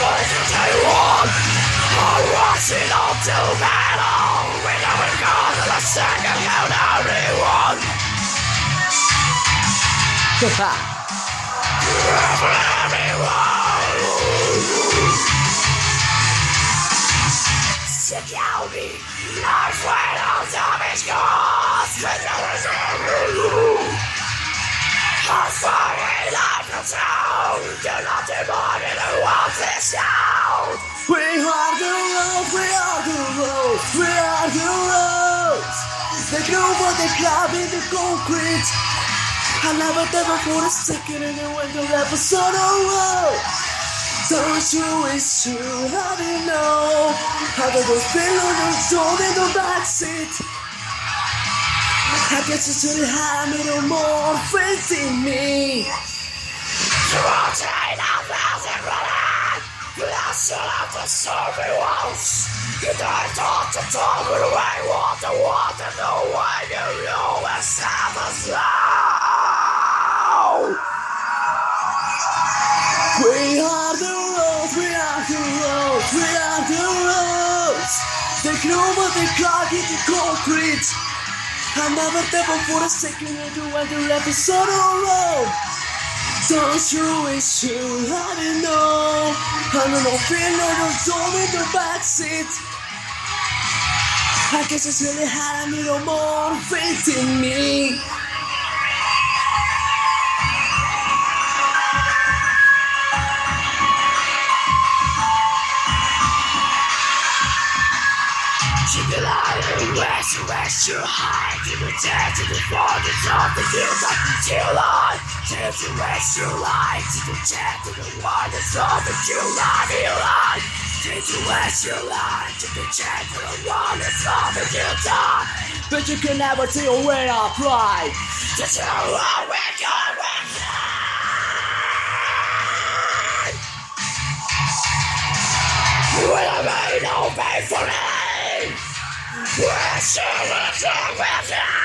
choice I want I'm rushing off to battle With regard to the second hand only everyone Security Life without damage caused With the reserve Our fire is out of Do not demand. We are the roads, we are the roads. They go for the club in the concrete. I never never for a second in the window us on the road. Don't you wish you had it know How they go feel on the door in the backseat I guess it's really high, me no more faith in me thousand running. Out the survey walls. You don't talk to talk with away. Want to want to know why you know it's the sound. We are the roads, we are the roads, we are the roads. They know what they clock in the concrete. I never never for a second into the left is on road. Don't you wish you had it know? I don't know, feel no door in the backseat. I guess it's really hard, I need no more faith in me. Keep it lying, west, west, you hide. Keep it dead to the borders of the hills I you west, you. Keep it dead to the waters that's all July, you lie. Take you west, you. Keep it dead to the waters of the July. But you can never take away our pride. Tell what we're going with. Will I made no pay for it? We're still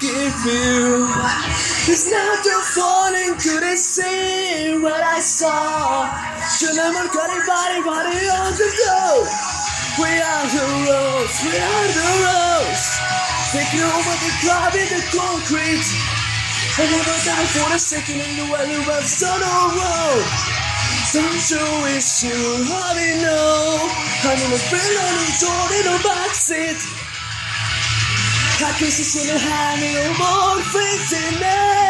forgive you? It's not your fault and couldn't see what I saw. You never got anybody, body on the door. We are the roads, we are the roads. Taking over the club in the concrete. I never never for a second in the way you were on the road. Don't you wish you already know? I'm in a friend on the door in the backseat. I guess it's in the hand in a more faith in it.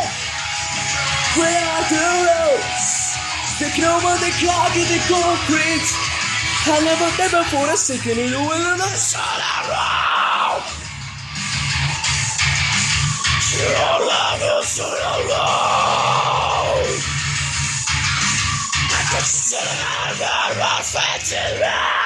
The roads. Taking over the clock in the concrete. I never, never for a second in the wilderness. Your 放弃了。